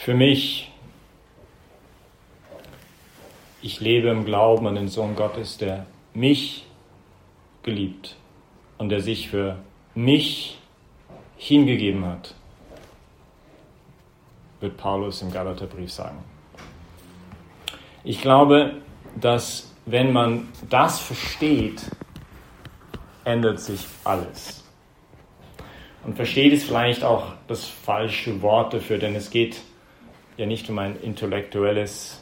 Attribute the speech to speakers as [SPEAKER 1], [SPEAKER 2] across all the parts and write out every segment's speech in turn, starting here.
[SPEAKER 1] Für mich, ich lebe im Glauben an den Sohn Gottes, der mich geliebt und der sich für mich hingegeben hat, wird Paulus im Galaterbrief sagen. Ich glaube, dass wenn man das versteht, ändert sich alles. Und versteht ist vielleicht auch das falsche Wort dafür, denn es geht ja nicht um ein intellektuelles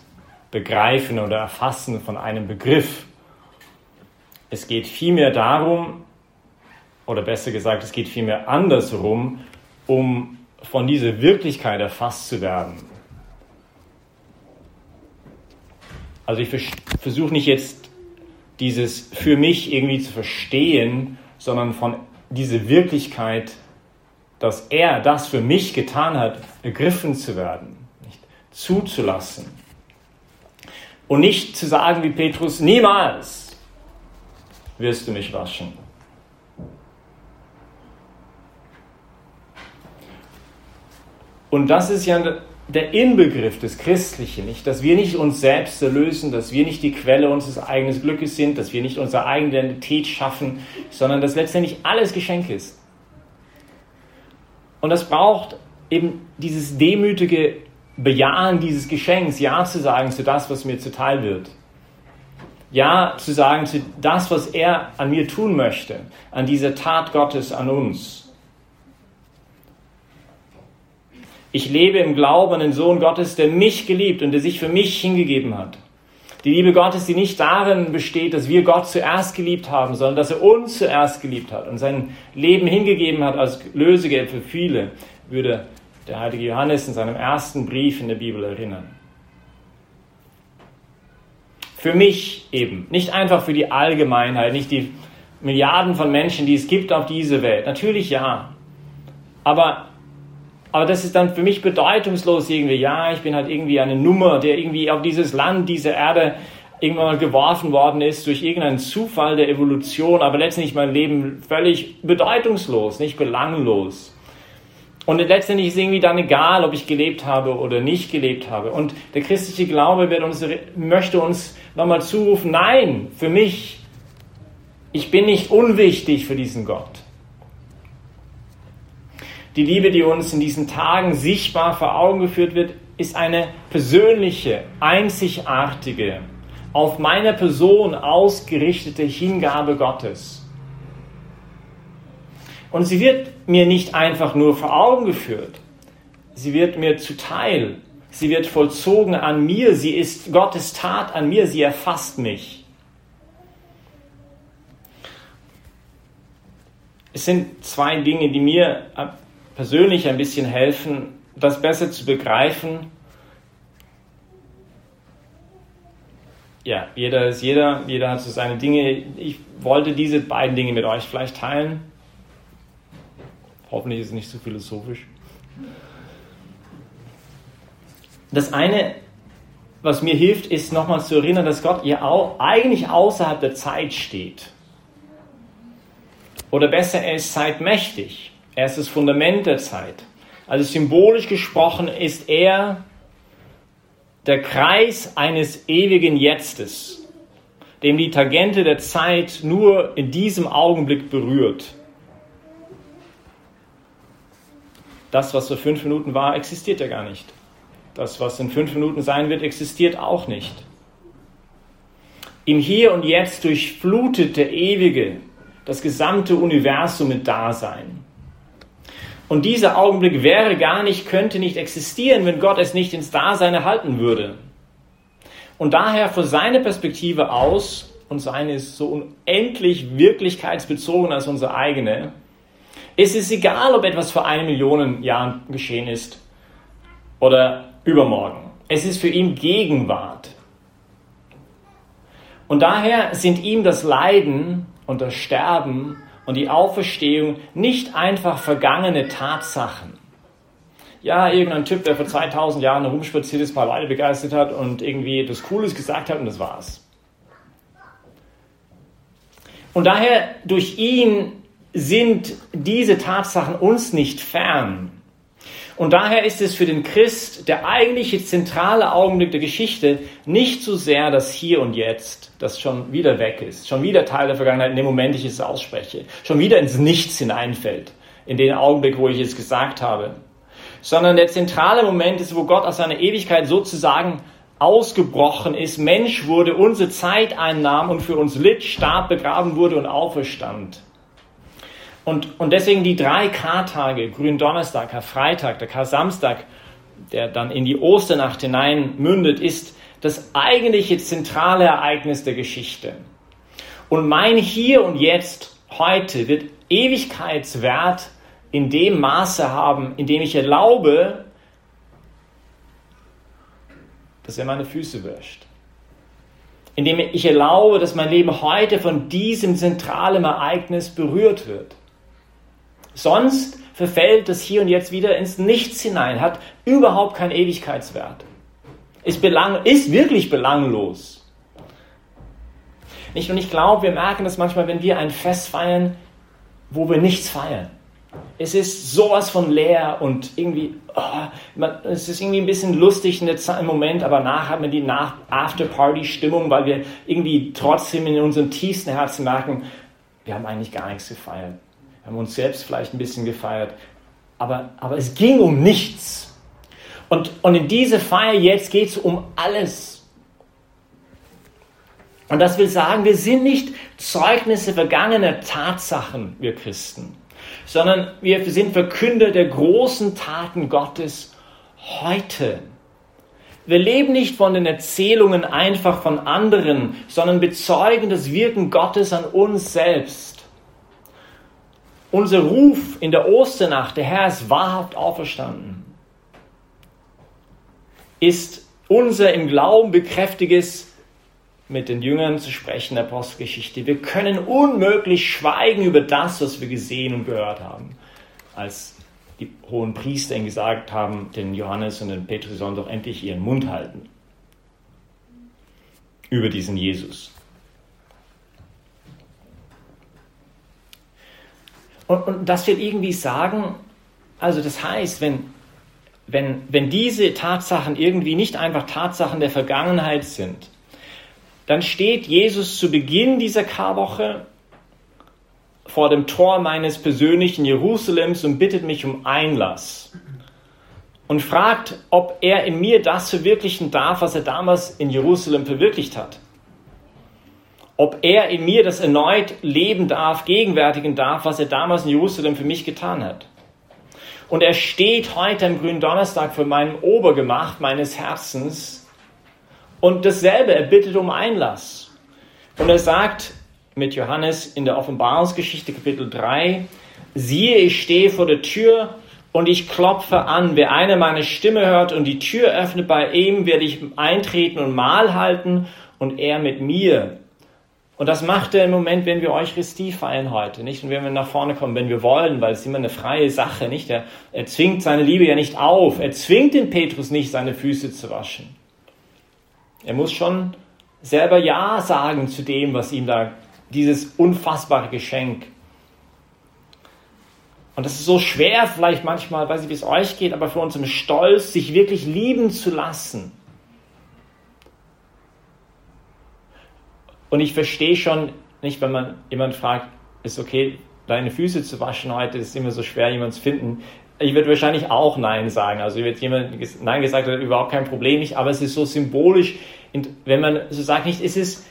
[SPEAKER 1] Begreifen oder Erfassen von einem Begriff. Es geht vielmehr darum, oder besser gesagt, es geht vielmehr andersrum, um von dieser Wirklichkeit erfasst zu werden. Also ich versuche nicht jetzt dieses für mich irgendwie zu verstehen, sondern von dieser Wirklichkeit, dass er das für mich getan hat, ergriffen zu werden, zuzulassen. Und nicht zu sagen wie Petrus, niemals wirst du mich waschen. Und das ist ja der Inbegriff des Christlichen, nicht? Dass wir nicht uns selbst erlösen, dass wir nicht die Quelle unseres eigenen Glückes sind, dass wir nicht unsere eigene Identität schaffen, sondern dass letztendlich alles Geschenk ist. Und das braucht eben dieses demütige Bejahen dieses Geschenks, Ja zu sagen zu das, was mir zuteil wird. Ja zu sagen zu das, was er an mir tun möchte, an dieser Tat Gottes an uns. Ich lebe im Glauben an den Sohn Gottes, der mich geliebt und der sich für mich hingegeben hat. Die Liebe Gottes, die nicht darin besteht, dass wir Gott zuerst geliebt haben, sondern dass er uns zuerst geliebt hat und sein Leben hingegeben hat als Lösegeld für viele, würde der heilige Johannes in seinem ersten Brief in der Bibel erinnern. Für mich eben, nicht einfach für die Allgemeinheit, nicht die Milliarden von Menschen, die es gibt auf dieser Welt. Natürlich ja. Aber aber das ist dann für mich bedeutungslos irgendwie. Ja, ich bin halt irgendwie eine Nummer, der irgendwie auf dieses Land, diese Erde irgendwann mal geworfen worden ist durch irgendeinen Zufall der Evolution, aber letztendlich mein Leben völlig bedeutungslos, nicht belanglos. Und letztendlich ist irgendwie dann egal, ob ich gelebt habe oder nicht gelebt habe. Und der christliche Glaube wird uns, möchte uns nochmal zurufen, nein, für mich, ich bin nicht unwichtig für diesen Gott. Die Liebe, die uns in diesen Tagen sichtbar vor Augen geführt wird, ist eine persönliche, einzigartige, auf meine Person ausgerichtete Hingabe Gottes. Und sie wird mir nicht einfach nur vor Augen geführt, sie wird mir zuteil, sie wird vollzogen an mir, sie ist Gottes Tat an mir, sie erfasst mich. Es sind zwei Dinge, die mir persönlich ein bisschen helfen, das besser zu begreifen. Ja, jeder ist jeder, jeder hat so seine Dinge. Ich wollte diese beiden Dinge mit euch vielleicht teilen. Hoffentlich ist es nicht zu so philosophisch. Das eine, was mir hilft, ist nochmal zu erinnern, dass Gott ja auch eigentlich außerhalb der Zeit steht. Oder besser, er ist zeitmächtig. Er ist das Fundament der Zeit. Also symbolisch gesprochen ist er der Kreis eines ewigen Jetztes, dem die Tangente der Zeit nur in diesem Augenblick berührt. Das, was vor fünf Minuten war, existiert ja gar nicht. Das, was in fünf Minuten sein wird, existiert auch nicht. Im Hier und Jetzt durchflutet der Ewige das gesamte Universum mit Dasein. Und dieser Augenblick wäre gar nicht, könnte nicht existieren, wenn Gott es nicht ins Dasein erhalten würde. Und daher von seiner Perspektive aus, und seine ist so unendlich wirklichkeitsbezogen als unsere eigene, ist es egal, ob etwas vor einer Million Jahren geschehen ist oder übermorgen. Es ist für ihn Gegenwart. Und daher sind ihm das Leiden und das Sterben und die Auferstehung nicht einfach vergangene Tatsachen. Ja, irgendein Typ, der vor 2000 Jahren herumspaziert ist, mal Leute begeistert hat und irgendwie etwas Cooles gesagt hat und das war's. Und daher, durch ihn sind diese Tatsachen uns nicht fern. Und daher ist es für den Christ der eigentliche zentrale Augenblick der Geschichte nicht so sehr das Hier und Jetzt, das schon wieder weg ist, schon wieder Teil der Vergangenheit in dem Moment ich es ausspreche, schon wieder ins Nichts hineinfällt, in den Augenblick, wo ich es gesagt habe, sondern der zentrale Moment ist, wo Gott aus seiner Ewigkeit sozusagen ausgebrochen ist, Mensch wurde, unsere Zeit einnahm und für uns litt, starb, begraben wurde und auferstand. Und, und deswegen die drei Kartage, Gründonnerstag, Karfreitag, der Kar-Samstag, der dann in die Osternacht hinein mündet, ist das eigentliche zentrale Ereignis der Geschichte. Und mein Hier und Jetzt heute wird Ewigkeitswert in dem Maße haben, in dem ich erlaube, dass er meine Füße wäscht. Indem ich erlaube, dass mein Leben heute von diesem zentralen Ereignis berührt wird. Sonst verfällt das Hier und Jetzt wieder ins Nichts hinein, hat überhaupt keinen Ewigkeitswert. Ist, belang, ist wirklich belanglos. Nicht? Und ich glaube, wir merken das manchmal, wenn wir ein Fest feiern, wo wir nichts feiern. Es ist sowas von leer und irgendwie, oh, man, es ist irgendwie ein bisschen lustig im Moment, aber nachher haben wir die After-Party-Stimmung, weil wir irgendwie trotzdem in unserem tiefsten Herzen merken, wir haben eigentlich gar nichts gefeiert haben uns selbst vielleicht ein bisschen gefeiert, aber, aber es ging um nichts. Und, und in diese Feier jetzt geht es um alles. Und das will sagen, wir sind nicht Zeugnisse vergangener Tatsachen, wir Christen, sondern wir sind Verkünder der großen Taten Gottes heute. Wir leben nicht von den Erzählungen einfach von anderen, sondern bezeugen das Wirken Gottes an uns selbst. Unser Ruf in der Osternacht, der Herr ist wahrhaft auferstanden, ist unser im Glauben bekräftiges mit den Jüngern zu sprechen der Apostelgeschichte. Wir können unmöglich schweigen über das, was wir gesehen und gehört haben, als die hohen Priester ihnen gesagt haben, den Johannes und den Petrus sollen doch endlich ihren Mund halten über diesen Jesus. Und, und das will irgendwie sagen, also das heißt, wenn, wenn, wenn diese Tatsachen irgendwie nicht einfach Tatsachen der Vergangenheit sind, dann steht Jesus zu Beginn dieser Karwoche vor dem Tor meines persönlichen Jerusalems und bittet mich um Einlass. Und fragt, ob er in mir das verwirklichen darf, was er damals in Jerusalem verwirklicht hat ob er in mir das erneut leben darf, gegenwärtigen darf, was er damals in Jerusalem für mich getan hat. Und er steht heute am grünen Donnerstag vor meinem Obergemach meines Herzens und dasselbe, er bittet um Einlass. Und er sagt mit Johannes in der Offenbarungsgeschichte Kapitel 3, siehe, ich stehe vor der Tür und ich klopfe an. Wer eine meine Stimme hört und die Tür öffnet, bei ihm werde ich eintreten und Mahl halten und er mit mir. Und das macht er im Moment, wenn wir Eucharistie feiern heute, nicht? Und wenn wir nach vorne kommen, wenn wir wollen, weil es immer eine freie Sache, nicht? Er, er zwingt seine Liebe ja nicht auf. Er zwingt den Petrus nicht, seine Füße zu waschen. Er muss schon selber Ja sagen zu dem, was ihm da, dieses unfassbare Geschenk. Und das ist so schwer vielleicht manchmal, weiß ich, wie es euch geht, aber für uns im Stolz, sich wirklich lieben zu lassen Und ich verstehe schon nicht, wenn man jemand fragt, ist okay, deine Füße zu waschen heute, ist immer so schwer, jemanden zu finden. Ich würde wahrscheinlich auch Nein sagen. Also wird jemand Nein gesagt hat, überhaupt kein Problem nicht, aber es ist so symbolisch, wenn man so sagt, nicht, es ist,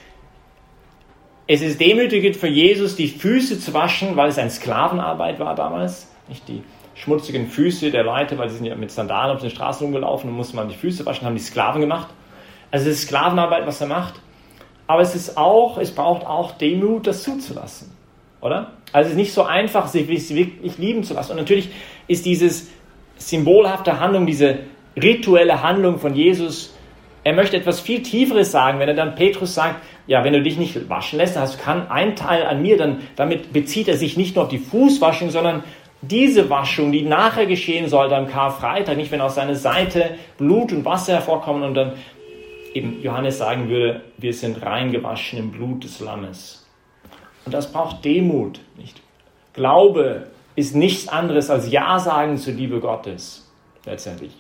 [SPEAKER 1] es ist demütigend für Jesus, die Füße zu waschen, weil es eine Sklavenarbeit war damals. Nicht die schmutzigen Füße der Leute, weil sie sind ja mit Sandalen auf den Straßen rumgelaufen und musste man die Füße waschen, haben die Sklaven gemacht. Also es ist Sklavenarbeit, was er macht. Aber es ist auch, es braucht auch Demut, das zuzulassen. Oder? Also es ist nicht so einfach, sich wirklich lieben zu lassen. Und natürlich ist dieses symbolhafte Handlung, diese rituelle Handlung von Jesus, er möchte etwas viel Tieferes sagen, wenn er dann Petrus sagt, ja, wenn du dich nicht waschen lässt, dann hast du keinen ein Teil an mir, dann damit bezieht er sich nicht nur auf die Fußwaschung, sondern diese Waschung, die nachher geschehen sollte am Karfreitag, nicht wenn aus seiner Seite Blut und Wasser hervorkommen und dann eben Johannes sagen würde, wir sind reingewaschen im Blut des Lammes. Und das braucht Demut, nicht? Glaube ist nichts anderes als Ja sagen zur Liebe Gottes. letztendlich.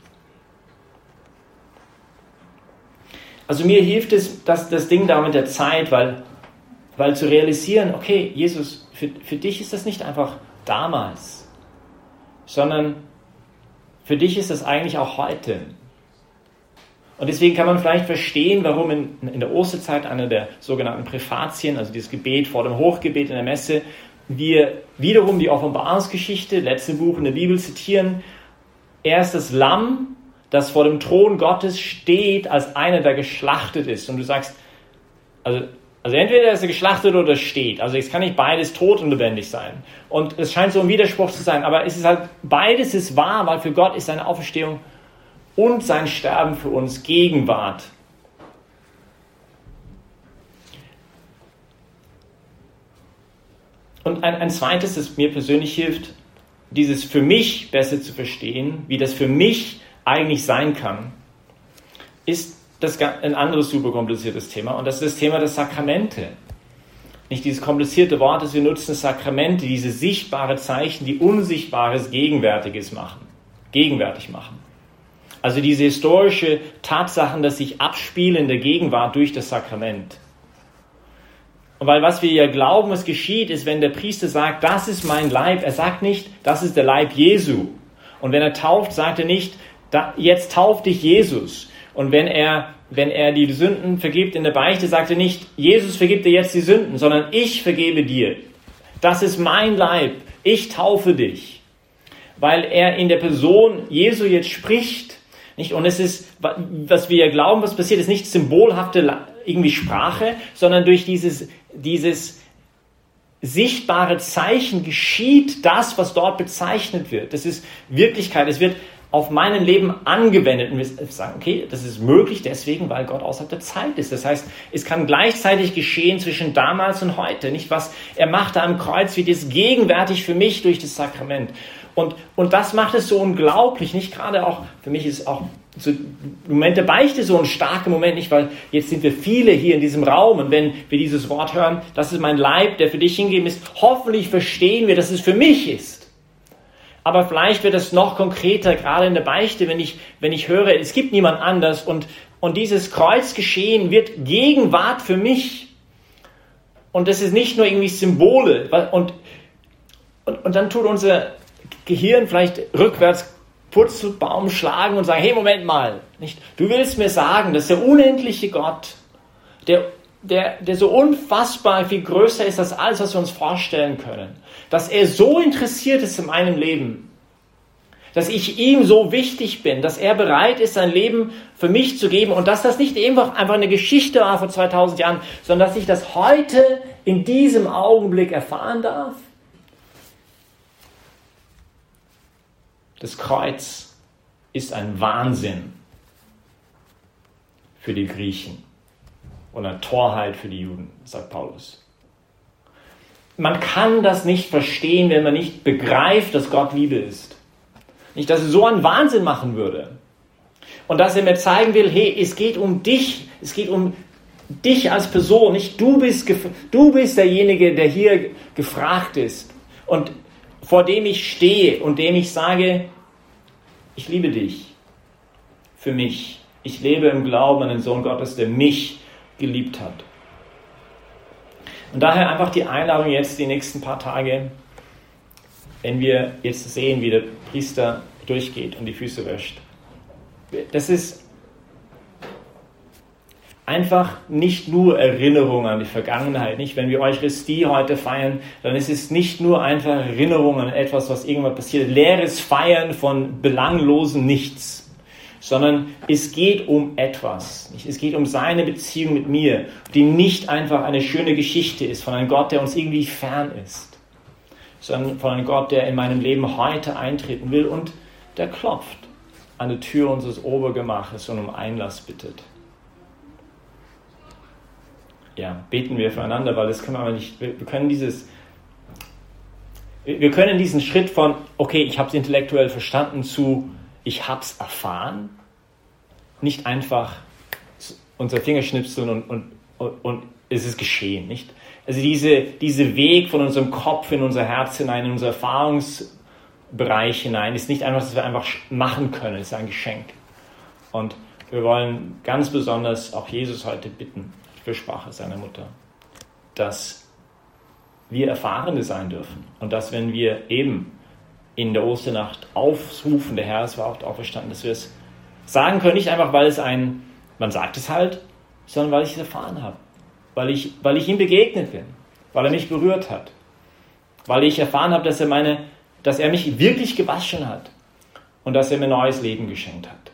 [SPEAKER 1] Also mir hilft es, dass das Ding da mit der Zeit, weil, weil zu realisieren, okay, Jesus, für, für dich ist das nicht einfach damals, sondern für dich ist das eigentlich auch heute. Und deswegen kann man vielleicht verstehen, warum in, in der Osterzeit einer der sogenannten Präfatien, also dieses Gebet vor dem Hochgebet in der Messe, wir wiederum die Offenbarungsgeschichte, letzte Buch in der Bibel zitieren. Er ist das Lamm, das vor dem Thron Gottes steht, als einer, der geschlachtet ist. Und du sagst, also, also entweder ist er geschlachtet oder steht. Also es kann nicht beides tot und lebendig sein. Und es scheint so ein Widerspruch zu sein, aber es ist halt, beides ist wahr, weil für Gott ist seine Auferstehung und sein Sterben für uns Gegenwart. Und ein, ein zweites, das mir persönlich hilft, dieses für mich besser zu verstehen, wie das für mich eigentlich sein kann, ist das ein anderes super kompliziertes Thema und das ist das Thema der Sakramente. Nicht dieses komplizierte Wort, das wir nutzen, Sakramente, diese sichtbare Zeichen, die Unsichtbares Gegenwärtiges machen, gegenwärtig machen. Also diese historische Tatsachen, dass sich abspielen in der Gegenwart durch das Sakrament. Und weil was wir ja glauben, was geschieht, ist, wenn der Priester sagt, das ist mein Leib, er sagt nicht, das ist der Leib Jesu. Und wenn er tauft, sagt er nicht, da, jetzt tauft dich Jesus. Und wenn er, wenn er die Sünden vergibt in der Beichte, sagt er nicht, Jesus vergibt dir jetzt die Sünden, sondern ich vergebe dir. Das ist mein Leib. Ich taufe dich. Weil er in der Person Jesu jetzt spricht. Nicht? Und es ist, was wir glauben, was passiert, ist nicht symbolhafte irgendwie Sprache, sondern durch dieses, dieses sichtbare Zeichen geschieht das, was dort bezeichnet wird. Das ist Wirklichkeit. Es wird auf meinem Leben angewendet. Und wir sagen, okay, das ist möglich deswegen, weil Gott außerhalb der Zeit ist. Das heißt, es kann gleichzeitig geschehen zwischen damals und heute. Nicht was er macht da am Kreuz, wird jetzt gegenwärtig für mich durch das Sakrament. Und, und das macht es so unglaublich. Nicht gerade auch, für mich ist auch so Moment der Beichte so ein starker Moment, nicht? Weil jetzt sind wir viele hier in diesem Raum und wenn wir dieses Wort hören, das ist mein Leib, der für dich hingegeben ist, hoffentlich verstehen wir, dass es für mich ist aber vielleicht wird es noch konkreter, gerade in der Beichte, wenn ich, wenn ich höre, es gibt niemand anders und, und dieses Kreuzgeschehen wird Gegenwart für mich. Und das ist nicht nur irgendwie Symbole. Und, und, und dann tut unser Gehirn vielleicht rückwärts Purzelbaum schlagen und sagen, hey, Moment mal, nicht? du willst mir sagen, dass der unendliche Gott, der, der, der so unfassbar viel größer ist als alles, was wir uns vorstellen können, dass er so interessiert ist in meinem Leben, dass ich ihm so wichtig bin, dass er bereit ist, sein Leben für mich zu geben. Und dass das nicht einfach, eine Geschichte war vor 2000 Jahren, sondern dass ich das heute in diesem Augenblick erfahren darf. Das Kreuz ist ein Wahnsinn für die Griechen und eine Torheit für die Juden, sagt Paulus man kann das nicht verstehen, wenn man nicht begreift, dass Gott Liebe ist. Nicht, dass er so einen Wahnsinn machen würde. Und dass er mir zeigen will, hey, es geht um dich, es geht um dich als Person, nicht du bist, du bist derjenige, der hier gefragt ist und vor dem ich stehe und dem ich sage, ich liebe dich für mich. Ich lebe im Glauben an den Sohn Gottes, der mich geliebt hat. Und daher einfach die Einladung jetzt die nächsten paar Tage, wenn wir jetzt sehen, wie der Priester durchgeht und die Füße wäscht. Das ist einfach nicht nur Erinnerung an die Vergangenheit. Nicht, wenn wir Eucharistie heute feiern, dann ist es nicht nur einfach Erinnerung an etwas, was irgendwann passiert, leeres Feiern von belanglosen Nichts sondern es geht um etwas. Es geht um seine Beziehung mit mir, die nicht einfach eine schöne Geschichte ist von einem Gott, der uns irgendwie fern ist, sondern von einem Gott, der in meinem Leben heute eintreten will und der klopft an die Tür unseres Obergemaches und um Einlass bittet. Ja, beten wir füreinander, weil das können wir aber nicht, wir können dieses, wir können diesen Schritt von, okay, ich habe es intellektuell verstanden, zu, ich habe es erfahren, nicht einfach unser Fingerschnipseln und, und, und, und es ist geschehen, nicht? Also diese, diese Weg von unserem Kopf in unser Herz hinein, in unser Erfahrungs, Bereich hinein. Ist nicht einfach, was wir einfach machen können, ist ein Geschenk. Und wir wollen ganz besonders auch Jesus heute bitten, für Sprache seiner Mutter, dass wir Erfahrene sein dürfen und dass, wenn wir eben in der Osternacht aufrufen, der Herr ist auch auferstanden, dass wir es sagen können, nicht einfach, weil es ein, man sagt es halt, sondern weil ich es erfahren habe, weil ich, weil ich ihm begegnet bin, weil er mich berührt hat, weil ich erfahren habe, dass er meine, dass er mich wirklich gewaschen hat. Und dass er mir neues Leben geschenkt hat.